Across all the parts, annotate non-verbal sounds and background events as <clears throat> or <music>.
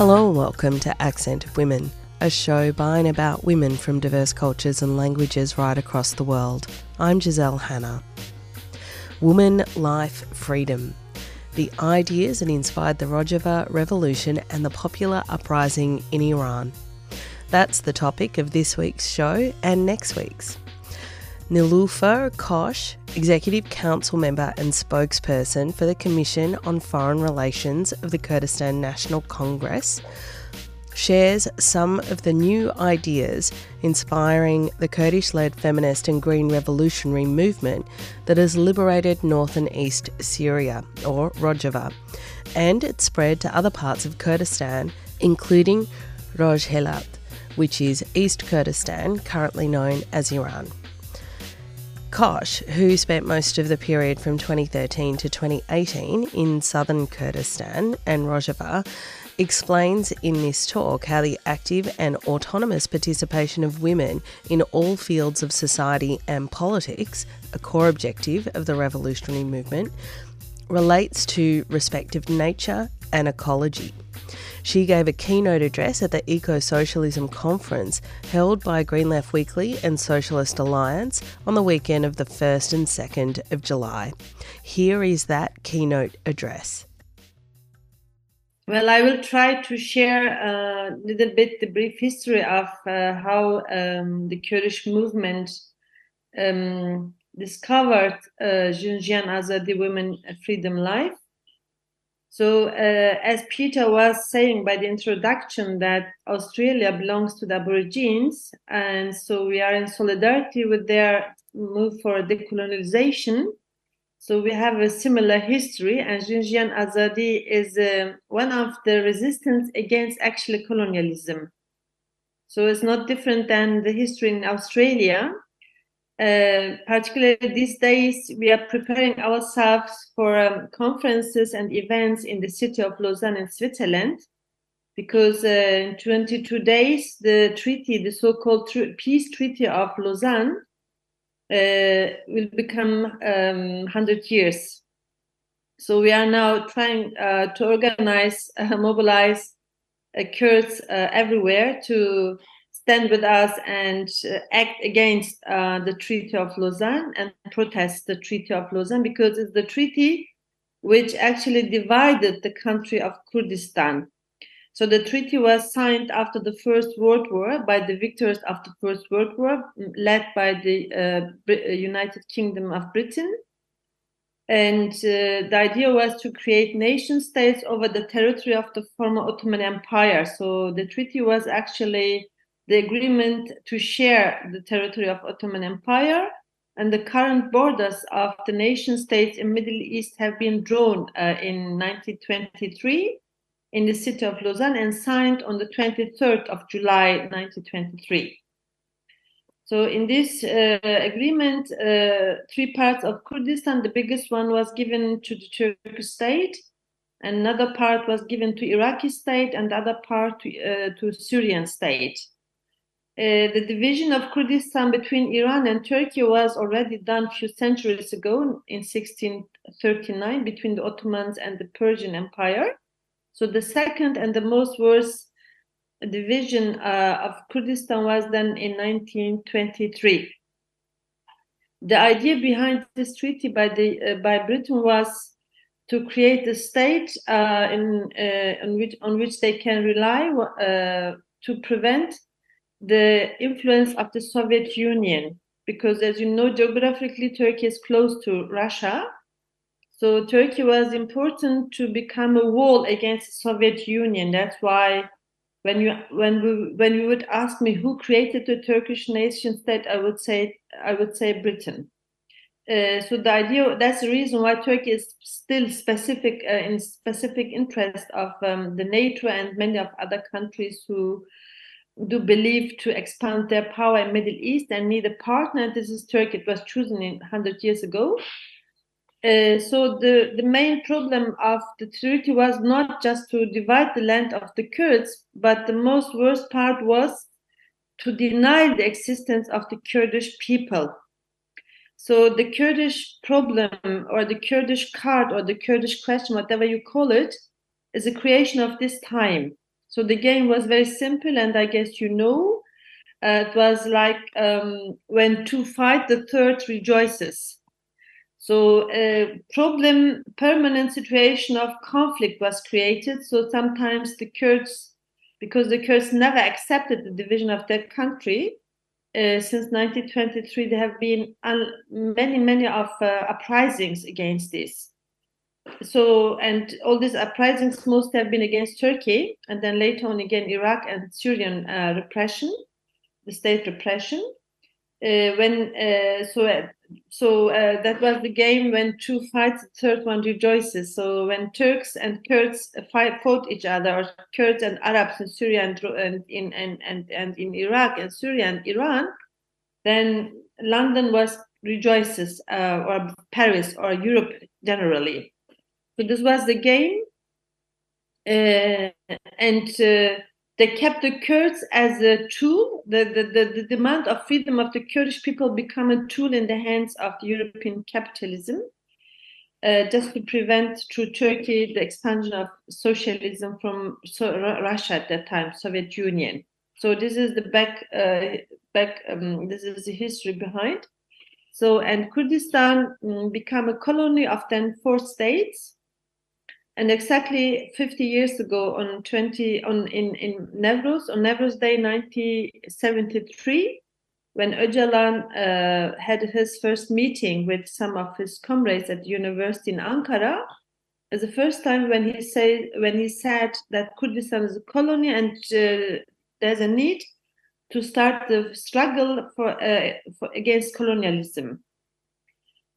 Hello and welcome to Accent of Women, a show by and about women from diverse cultures and languages right across the world. I'm Giselle Hanna. Woman, Life, Freedom. The ideas that inspired the Rojava Revolution and the popular uprising in Iran. That's the topic of this week's show and next week's. Nilüfer Koç, Executive Council member and spokesperson for the Commission on Foreign Relations of the Kurdistan National Congress, shares some of the new ideas inspiring the Kurdish led feminist and green revolutionary movement that has liberated north and east Syria, or Rojava, and it spread to other parts of Kurdistan, including Rojhelat, which is East Kurdistan, currently known as Iran. Koç, who spent most of the period from 2013 to 2018 in southern Kurdistan and Rojava, explains in this talk how the active and autonomous participation of women in all fields of society and politics, a core objective of the revolutionary movement, relates to respect of nature and ecology. She gave a keynote address at the Eco Socialism Conference held by Green Left Weekly and Socialist Alliance on the weekend of the 1st and 2nd of July. Here is that keynote address. Well, I will try to share a little bit the brief history of uh, how um, the Kurdish movement um, discovered uh, Jinjian Azadi Women Freedom Life so, uh, as Peter was saying by the introduction, that Australia belongs to the Aborigines, and so we are in solidarity with their move for decolonization. So we have a similar history, and Jinjian Azadi is uh, one of the resistance against actually colonialism. So it's not different than the history in Australia. Uh, particularly these days, we are preparing ourselves for um, conferences and events in the city of Lausanne in Switzerland, because uh, in 22 days, the treaty, the so-called tr- peace treaty of Lausanne, uh, will become um, 100 years. So we are now trying uh, to organize, mobilize Kurds everywhere to stand with us and uh, act against uh, the Treaty of Lausanne and protest the Treaty of Lausanne because it's the treaty which actually divided the country of Kurdistan. So the treaty was signed after the First World War by the victors of the First World War, led by the uh, uh United Kingdom of Britain. And uh, the idea was to create nation states over the territory of the former Ottoman Empire. So the treaty was actually the agreement to share the territory of Ottoman Empire and the current borders of the nation states in Middle East have been drawn uh, in 1923 in the city of Lausanne and signed on the 23rd of July 1923. So in this uh, agreement, uh, three parts of Kurdistan, the biggest one was given to the Turkish state, another part was given to Iraqi state, and the other part to, uh, to Syrian state. Uh, the division of Kurdistan between Iran and Turkey was already done a few centuries ago in 1639 between the Ottomans and the Persian Empire. So the second and the most worst division uh, of Kurdistan was done in 1923. The idea behind this treaty by the uh, by Britain was to create a state uh, in, uh, on which on which they can rely uh, to prevent the influence of the Soviet Union, because as you know, geographically, Turkey is close to Russia. So Turkey was important to become a wall against the Soviet Union. That's why when you when we when you would ask me who created the Turkish nation state, I would say I would say Britain. Uh, so the idea that's the reason why Turkey is still specific uh, in specific interest of um, the NATO and many of other countries who do believe to expand their power in Middle East and need a partner. This is Turkey. It was chosen in 100 years ago. Uh, so the, the main problem of the treaty was not just to divide the land of the Kurds, but the most worst part was to deny the existence of the Kurdish people. So the Kurdish problem or the Kurdish card or the Kurdish question, whatever you call it, is a creation of this time. So the game was very simple, and I guess you know, uh, it was like um, when two fight, the third rejoices. So a problem, permanent situation of conflict was created. So sometimes the Kurds, because the Kurds never accepted the division of their country, uh, since 1923 there have been many, many of uh, uprisings against this. So and all these uprisings most have been against Turkey, and then later on again Iraq and Syrian uh, repression, the state repression. Uh, when uh, so so uh, that was the game when two fights, the third one rejoices. So when Turks and Kurds fight, fought each other, or Kurds and Arabs in Syria and, and in and, and and in Iraq and Syria and Iran, then London was rejoices, uh, or Paris or Europe generally. So this was the game, uh, and uh, they kept the Kurds as a tool. The, the, the, the, demand of freedom of the Kurdish people become a tool in the hands of the European capitalism, uh, just to prevent through Turkey the expansion of socialism from so, Russia at that time, Soviet Union. So this is the back uh, back. Um, this is the history behind. So and Kurdistan um, become a colony of then four states and exactly 50 years ago, on 20 on in in Nevruz, on Nevruz Day 1973, when Öcalan uh, had his first meeting with some of his comrades at university in Ankara, the first time when he said when he said that Kurdistan is a colony and uh, there's a need to start the struggle for, uh, for against colonialism.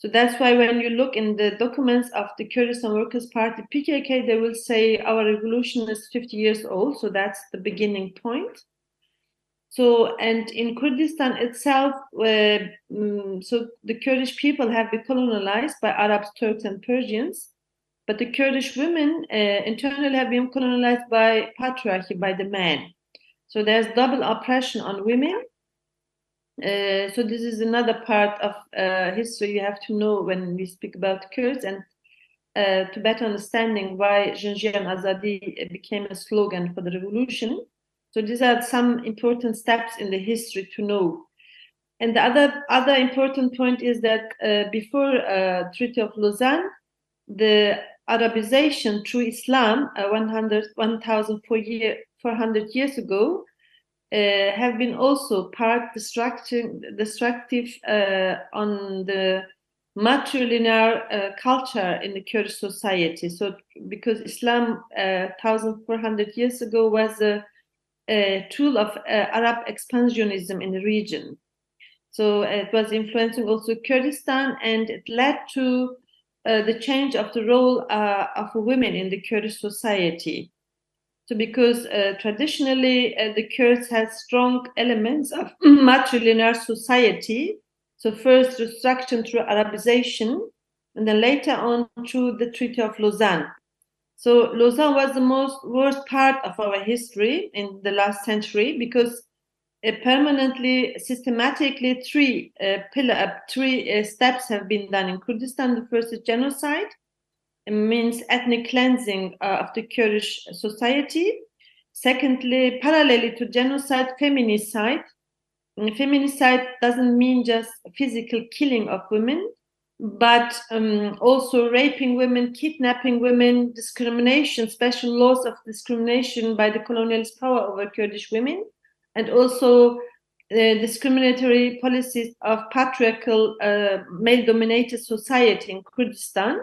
So that's why when you look in the documents of the Kurdistan Workers' Party, PKK, they will say our revolution is 50 years old. So that's the beginning point. So, and in Kurdistan itself, uh, so the Kurdish people have been colonized by Arabs, Turks, and Persians. But the Kurdish women uh, internally have been colonized by patriarchy, by the men. So there's double oppression on women uh, so this is another part of uh, history you have to know when we speak about Kurds and uh, to better understanding why Jinjian Azadi became a slogan for the revolution. So these are some important steps in the history to know. And the other other important point is that uh, before uh, Treaty of Lausanne, the Arabization through Islam, uh, 100, 1,400 years ago, have been also part destructive, destructive uh, on the matrilinear uh, culture in the Kurdish society. So, because Islam, uh, 1,400 years ago, was a, a tool of uh, Arab expansionism in the region. So, it was influencing also Kurdistan, and it led to uh, the change of the role of women in the Kurdish society. So because uh, traditionally uh, the Kurds had strong elements of <clears throat> matrilinear society. So first restructuring through Arabization, and then later on through the Treaty of Lausanne. So Lausanne was the most worst part of our history in the last century because uh, permanently, systematically, three uh, pillar, three uh, steps have been done in Kurdistan. The first is genocide means ethnic cleansing uh, of the Kurdish society. Secondly, parallelly to genocide, feminicide. Feminicide doesn't mean just physical killing of women, but um, also raping women, kidnapping women, discrimination, special laws of discrimination by the colonialist power over Kurdish women, and also uh, discriminatory policies of patriarchal uh, male dominated society in Kurdistan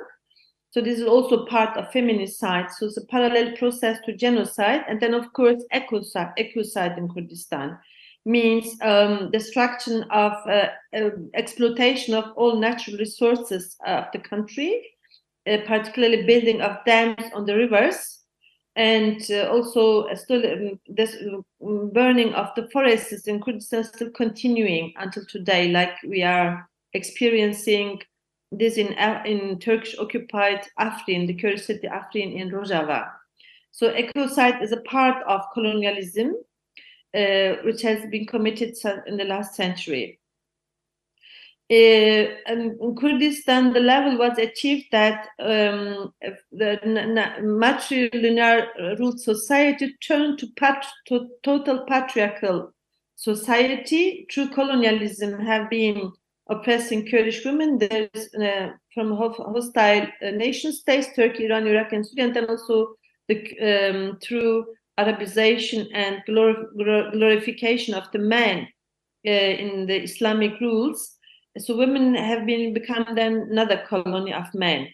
so this is also part of feminicide. So it's a parallel process to genocide. And then, of course, ecocide, ecocide in Kurdistan means um, destruction of uh, uh, exploitation of all natural resources of the country, uh, particularly building of dams on the rivers, and uh, also still um, this um, burning of the forests in Kurdistan still continuing until today, like we are experiencing this in in Turkish occupied Afrin, the Kurdish city Afrin in Rojava. So ecocide is a part of colonialism, uh, which has been committed in the last century. uh, in Kurdistan, the level was achieved that um, the matrilinear ruled society turned to, pat to total patriarchal society. True colonialism have been oppressing Kurdish women. There's uh, from hostile uh, nation states, Turkey, Iran, Iraq, and Syria, and also the um, through Arabization and glor glorification of the man uh, in the Islamic rules so women have been become then another colony of men.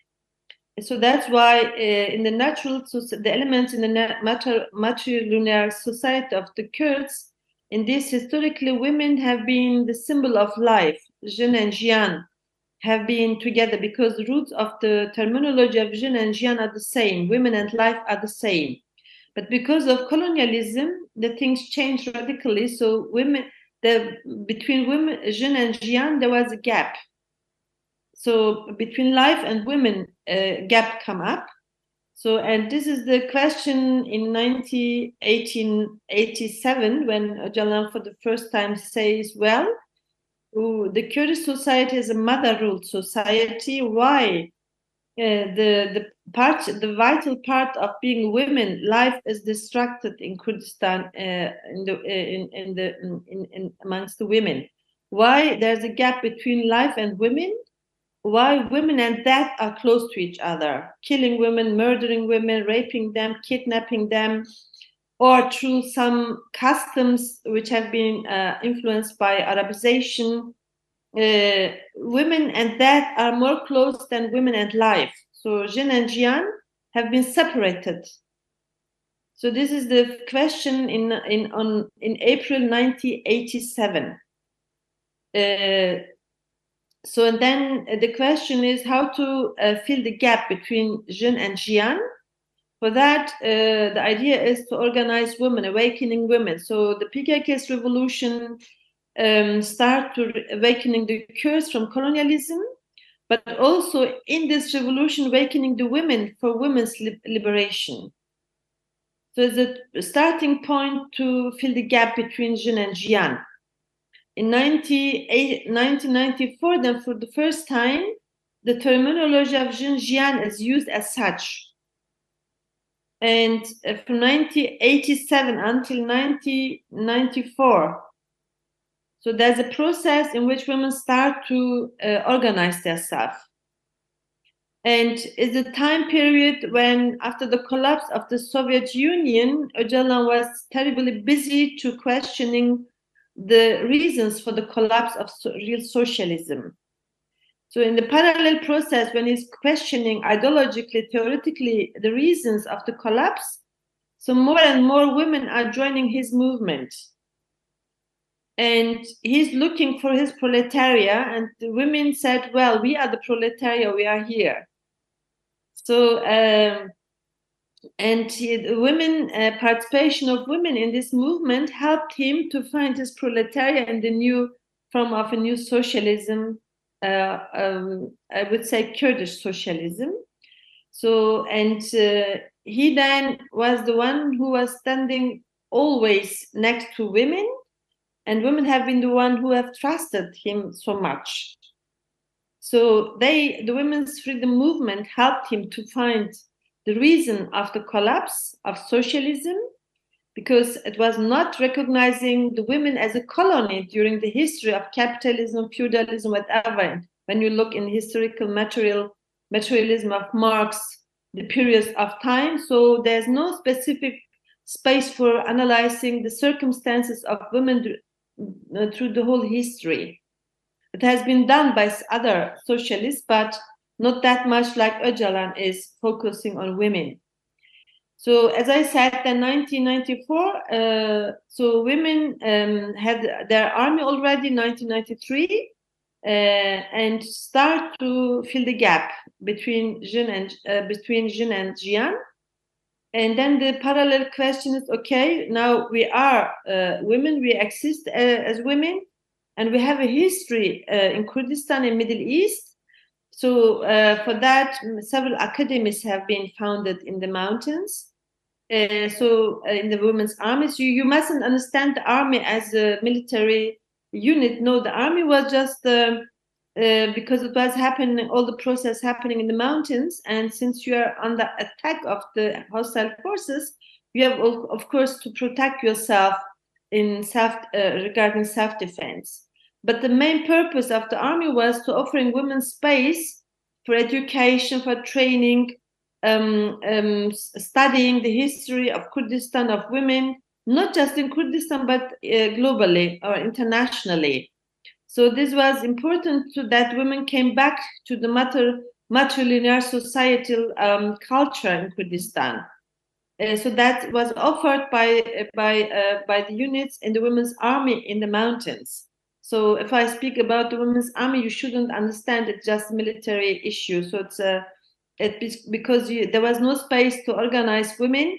So that's why uh, in the natural, so the elements in the matrilinear society of the Kurds, in this historically women have been the symbol of life. Jin and Jian have been together because the roots of the terminology of Jin and Jian are the same. Women and life are the same. But because of colonialism, the things changed radically. So women, the between women Jin and Jian there was a gap. So between life and women, a uh, gap come up. So and this is the question in 19, 1887 when Öcalan for the first time says, well, the Kurdish society is a mother-ruled society. Why? Uh, the the part the vital part of being women life is distracted in kurdistan uh, in the uh, in, in the in, in amongst the women why there's a gap between life and women why women and death are close to each other killing women murdering women raping them kidnapping them or through some customs which have been uh, influenced by arabization uh, women and death are more close than women and life. So Jin and Jian have been separated. So this is the question in in on in April 1987. Uh, so and then the question is how to uh, fill the gap between Jin and Jian. For that, uh, the idea is to organize women, awakening women. So the PKK's revolution um, start to awakening the Kurds from colonialism, but also in this revolution, awakening the women for women's li liberation. So it's a starting point to fill the gap between Jin and Jian. In 1994, then for the first time, the terminology of Jin Jian is used as such. And from 1987 until 1994, so there's a process in which women start to uh, organize themselves. And it's a time period when, after the collapse of the Soviet Union, Öcalan was terribly busy to questioning the reasons for the collapse of so real socialism. So, in the parallel process, when he's questioning ideologically, theoretically, the reasons of the collapse, so more and more women are joining his movement. And he's looking for his proletariat and the women said well we are the proletariat we are here. So um, and he, the women uh, participation of women in this movement helped him to find his proletariat in the new form of a new socialism uh, um, i would say kurdish socialism. So and uh, he then was the one who was standing always next to women and women have been the one who have trusted him so much. So they the women's freedom movement helped him to find the reason of the collapse of socialism because it was not recognizing the women as a colony during the history of capitalism feudalism whatever when you look in historical material materialism of marx the periods of time so there's no specific space for analyzing the circumstances of women uh, through the whole history. It has been done by other socialists, but not that much like Öcalan is focusing on women. So as I said, in 1994, uh, so women um, had their army already in 1993 uh, and start to fill the gap between Jin and uh, between Jin and Jian. And then the parallel question is okay, now we are uh, women, we exist uh, as women, and we have a history uh, in Kurdistan and Middle East. So uh, for that, several academies have been founded in the mountains. Uh, so uh, in the women's armies, you, you mustn't understand the army as a military unit. No, the army was just um, uh, because it was happening, all the process happening in the mountains, and since you are under attack of the hostile forces, you have of course to protect yourself in self uh, regarding self defense. But the main purpose of the army was to offering women space for education, for training, um, um, studying the history of Kurdistan of women, not just in Kurdistan but uh, globally or internationally. So this was important to that women came back to the matter, matrilinear societal um, culture in Kurdistan. Uh, so that was offered by by uh, by the units in the women's army in the mountains. So if I speak about the women's army, you shouldn't understand it just military issue. So it's a uh, it because you, there was no space to organize women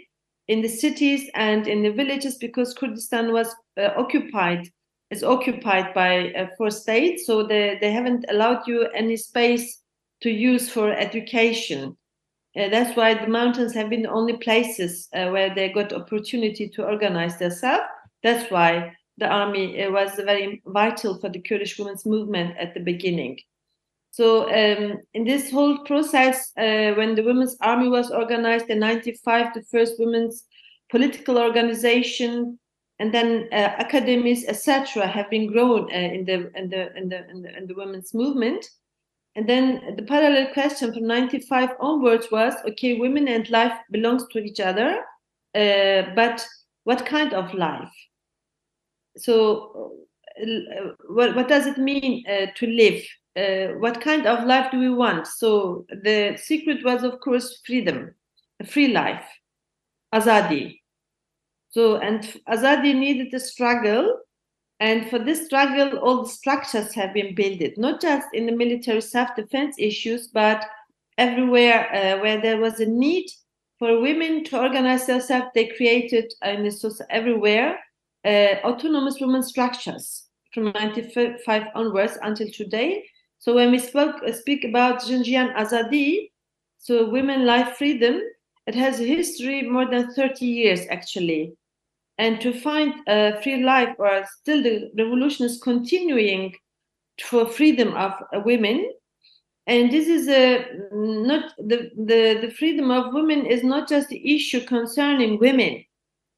in the cities and in the villages because Kurdistan was uh, occupied is occupied by uh, four states. So they, they haven't allowed you any space to use for education. Uh, that's why the mountains have been the only places uh, where they got opportunity to organize themselves. That's why the army was very vital for the kurdish women's movement at the beginning so um, in this whole process, uh, when the Women's Army was organized in 95, the first women's political organization, and then uh, academies, etc., have been grown uh, in, the, in, the, in, the, in, the, in the women's movement. And then the parallel question from 95 onwards was, okay, women and life belongs to each other, uh, but what kind of life? So uh, what, what does it mean uh, to live? uh, what kind of life do we want? So the secret was, of course, freedom, a free life, azadi. So and azadi needed a struggle, and for this struggle, all the structures have been built, not just in the military self-defense issues, but everywhere uh, where there was a need for women to organize themselves, they created uh, in the everywhere uh, autonomous women structures from 95 onwards until today so when we spoke, uh, speak about Jinjian Azadi, so women life freedom, it has a history more than 30 years actually. And to find a free life, or still the revolution is continuing for freedom of uh, women. And this is a not the, the, the freedom of women is not just the issue concerning women,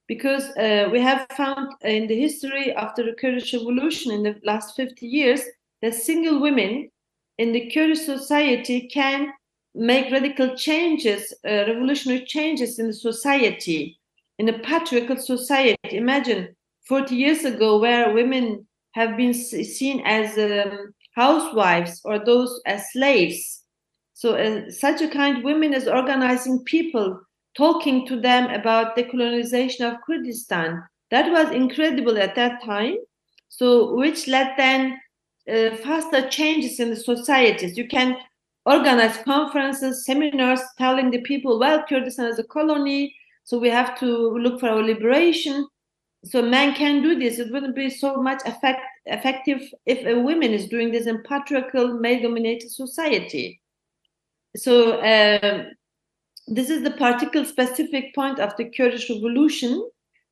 because uh, we have found in the history after the Kurdish revolution in the last 50 years that single women in the Kurdish society can make radical changes, uh, revolutionary changes in the society, in a patriarchal society. Imagine 40 years ago, where women have been seen as um, housewives or those as slaves. So, uh, such a kind women is organizing people, talking to them about the colonization of Kurdistan. That was incredible at that time. So, which led then uh, faster changes in the societies. You can organize conferences, seminars, telling the people, well, Kurdistan is a colony, so we have to look for our liberation. So men can do this. It wouldn't be so much effect, effective if a woman is doing this in patriarchal, male-dominated society. So um, this is the particular specific point of the Kurdish revolution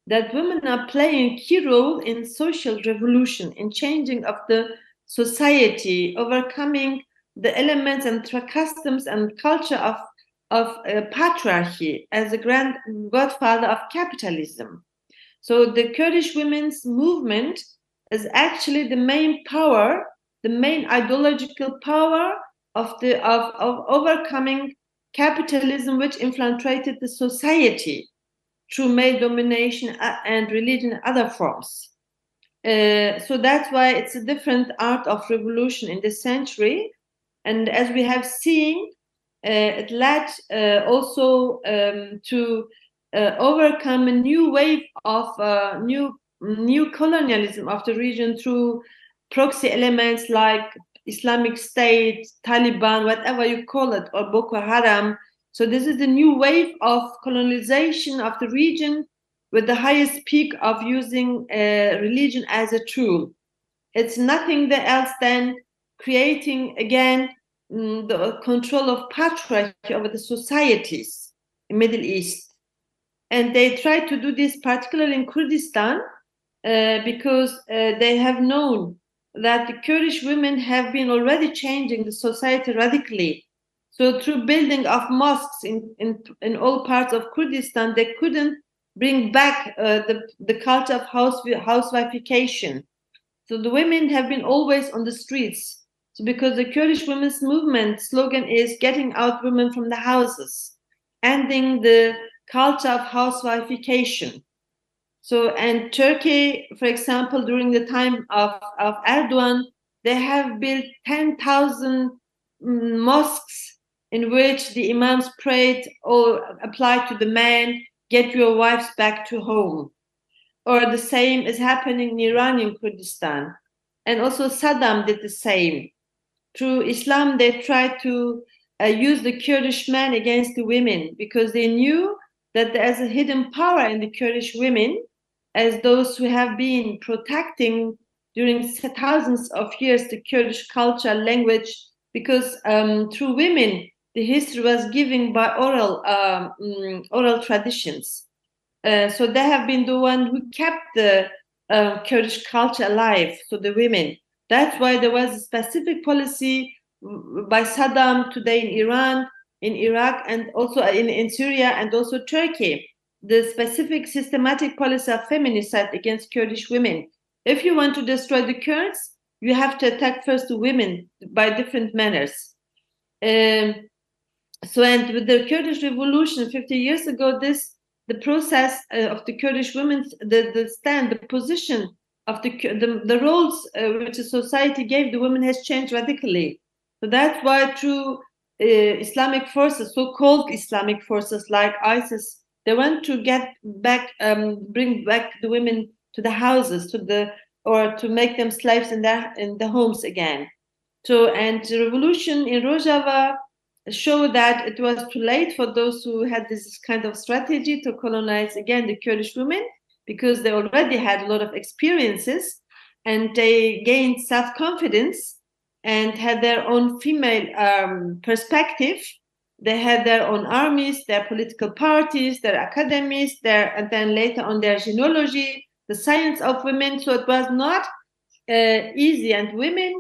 that women are playing a key role in social revolution, in changing of the society, overcoming the elements and customs and culture of, of uh, patriarchy as a grand godfather of capitalism. So the Kurdish women's movement is actually the main power, the main ideological power of the of, of overcoming capitalism which infiltrated the society through male domination uh, and religion and other forms. Uh, so that's why it's a different art of revolution in this century. And as we have seen, uh, it led uh, also um, to uh, overcome a new wave of uh, new new colonialism of the region through proxy elements like Islamic State, Taliban, whatever you call it, or Boko Haram. So this is the new wave of colonization of the region with the highest peak of using uh, religion as a tool. It's nothing else than creating again mm, the control of patriarchy over the societies in Middle East. And they try to do this particularly in Kurdistan uh, because uh, they have known that the Kurdish women have been already changing the society radically. So through building of mosques in, in, in all parts of Kurdistan, they couldn't bring back uh, the, the culture of house, housewifeification. So the women have been always on the streets. So because the Kurdish women's movement slogan is getting out women from the houses, ending the culture of housewifeification. So, and Turkey, for example, during the time of, of Erdogan, they have built 10,000 mm, mosques in which the imams prayed or applied to the man, get your wives back to home. Or the same is happening in Iranian Kurdistan. And also Saddam did the same. Through Islam, they tried to uh, use the Kurdish men against the women because they knew that there's a hidden power in the Kurdish women as those who have been protecting during thousands of years the Kurdish culture, language, because um, through women the history was given by oral um, mm, oral traditions. Uh, so they have been the one who kept the uh, Kurdish culture alive. So the women. That's why there was a specific policy by Saddam today in Iran, in Iraq, and also in, in Syria and also Turkey the specific systematic policy of feminicide against Kurdish women. If you want to destroy the Kurds, you have to attack first the women by different manners. Um, so, and with the Kurdish revolution 50 years ago, this the process uh, of the Kurdish women, the, the stand, the position of the the, the roles uh, which the society gave the women has changed radically. So that's why through uh, Islamic forces, so-called Islamic forces like ISIS they want to get back, um, bring back the women to the houses, to the or to make them slaves in their in the homes again. So and the revolution in Rojava showed that it was too late for those who had this kind of strategy to colonize again the Kurdish women because they already had a lot of experiences and they gained self-confidence and had their own female um, perspective they had their own armies, their political parties, their academies, their and then later on their jineology, the science of women. So it was not uh, easy, and women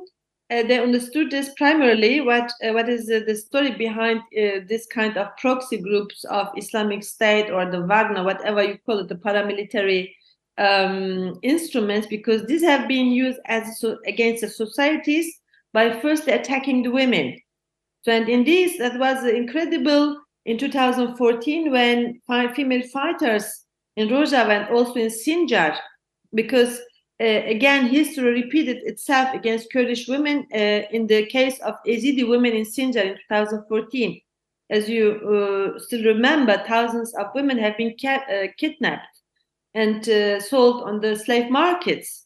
uh, they understood this primarily. What uh, what is the story behind uh, this kind of proxy groups of Islamic State or the Wagner, whatever you call it, the paramilitary um, instruments, because these have been used as so, against the societies by first attacking the women and in this, that was incredible in 2014 when female fighters in Rojava and also in Sinjar, because uh, again, history repeated itself against Kurdish women uh, in the case of Yazidi women in Sinjar in 2014. As you uh, still remember, thousands of women have been uh, kidnapped and uh, sold on the slave markets.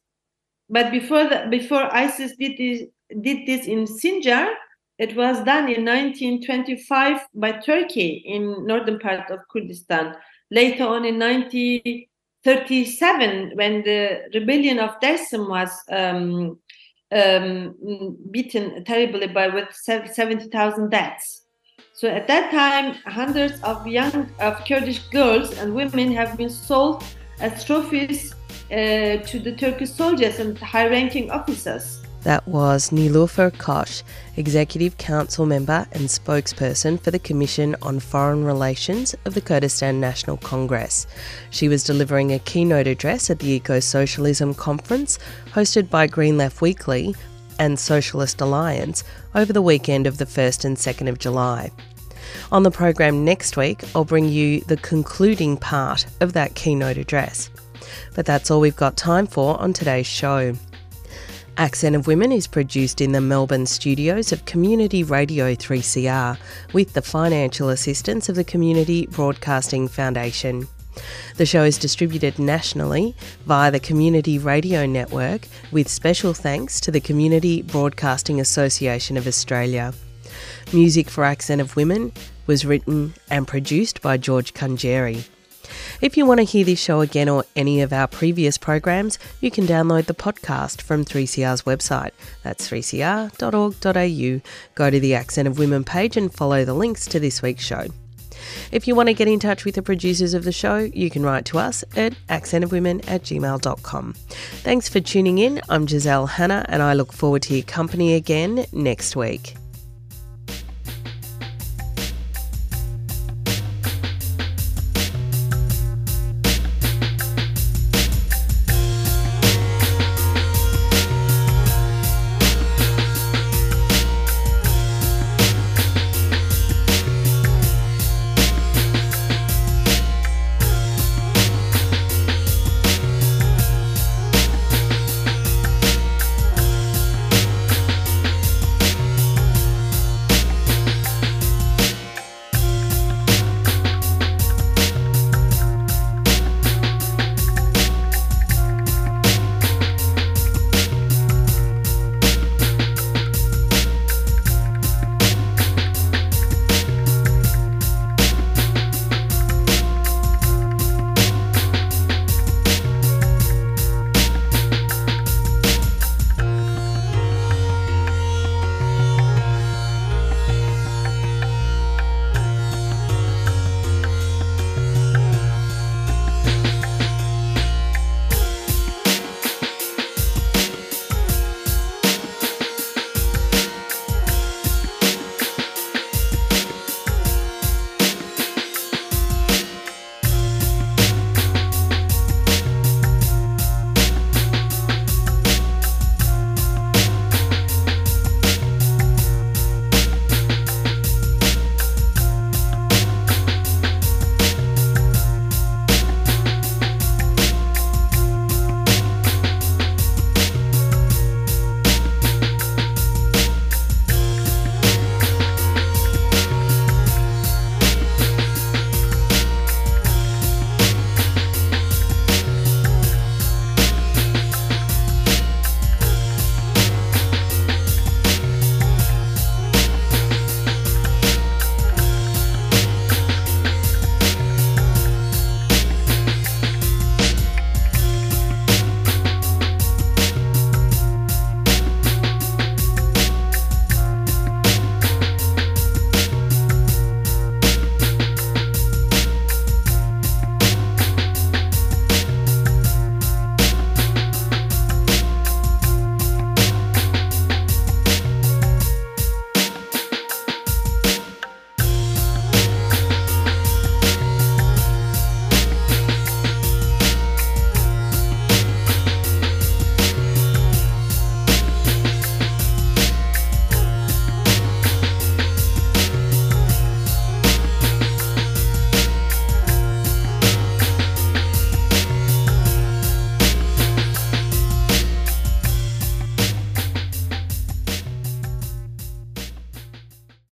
But before the, before ISIS did this, did this in Sinjar, it was done in 1925 by Turkey in northern part of Kurdistan. Later on in 1937, when the rebellion of Dersim was um, um, beaten terribly by with 70,000 deaths. So at that time, hundreds of young of Kurdish girls and women have been sold as trophies uh, to the Turkish soldiers and high-ranking officers. That was Nilüfer Koç, Executive Council member and spokesperson for the Commission on Foreign Relations of the Kurdistan National Congress. She was delivering a keynote address at the Eco Socialism Conference hosted by Green Left Weekly and Socialist Alliance over the weekend of the 1st and 2nd of July. On the program next week, I'll bring you the concluding part of that keynote address. But that's all we've got time for on today's show. Accent of Women is produced in the Melbourne studios of Community Radio 3CR with the financial assistance of the Community Broadcasting Foundation. The show is distributed nationally via the Community Radio Network with special thanks to the Community Broadcasting Association of Australia. Music for Accent of Women was written and produced by George Kunjeri. If you want to hear this show again or any of our previous programs, you can download the podcast from 3CR's website. That's 3cr.org.au. Go to the Accent of Women page and follow the links to this week's show. If you want to get in touch with the producers of the show, you can write to us at accentofwomen at gmail.com. Thanks for tuning in. I'm Giselle Hanna, and I look forward to your company again next week.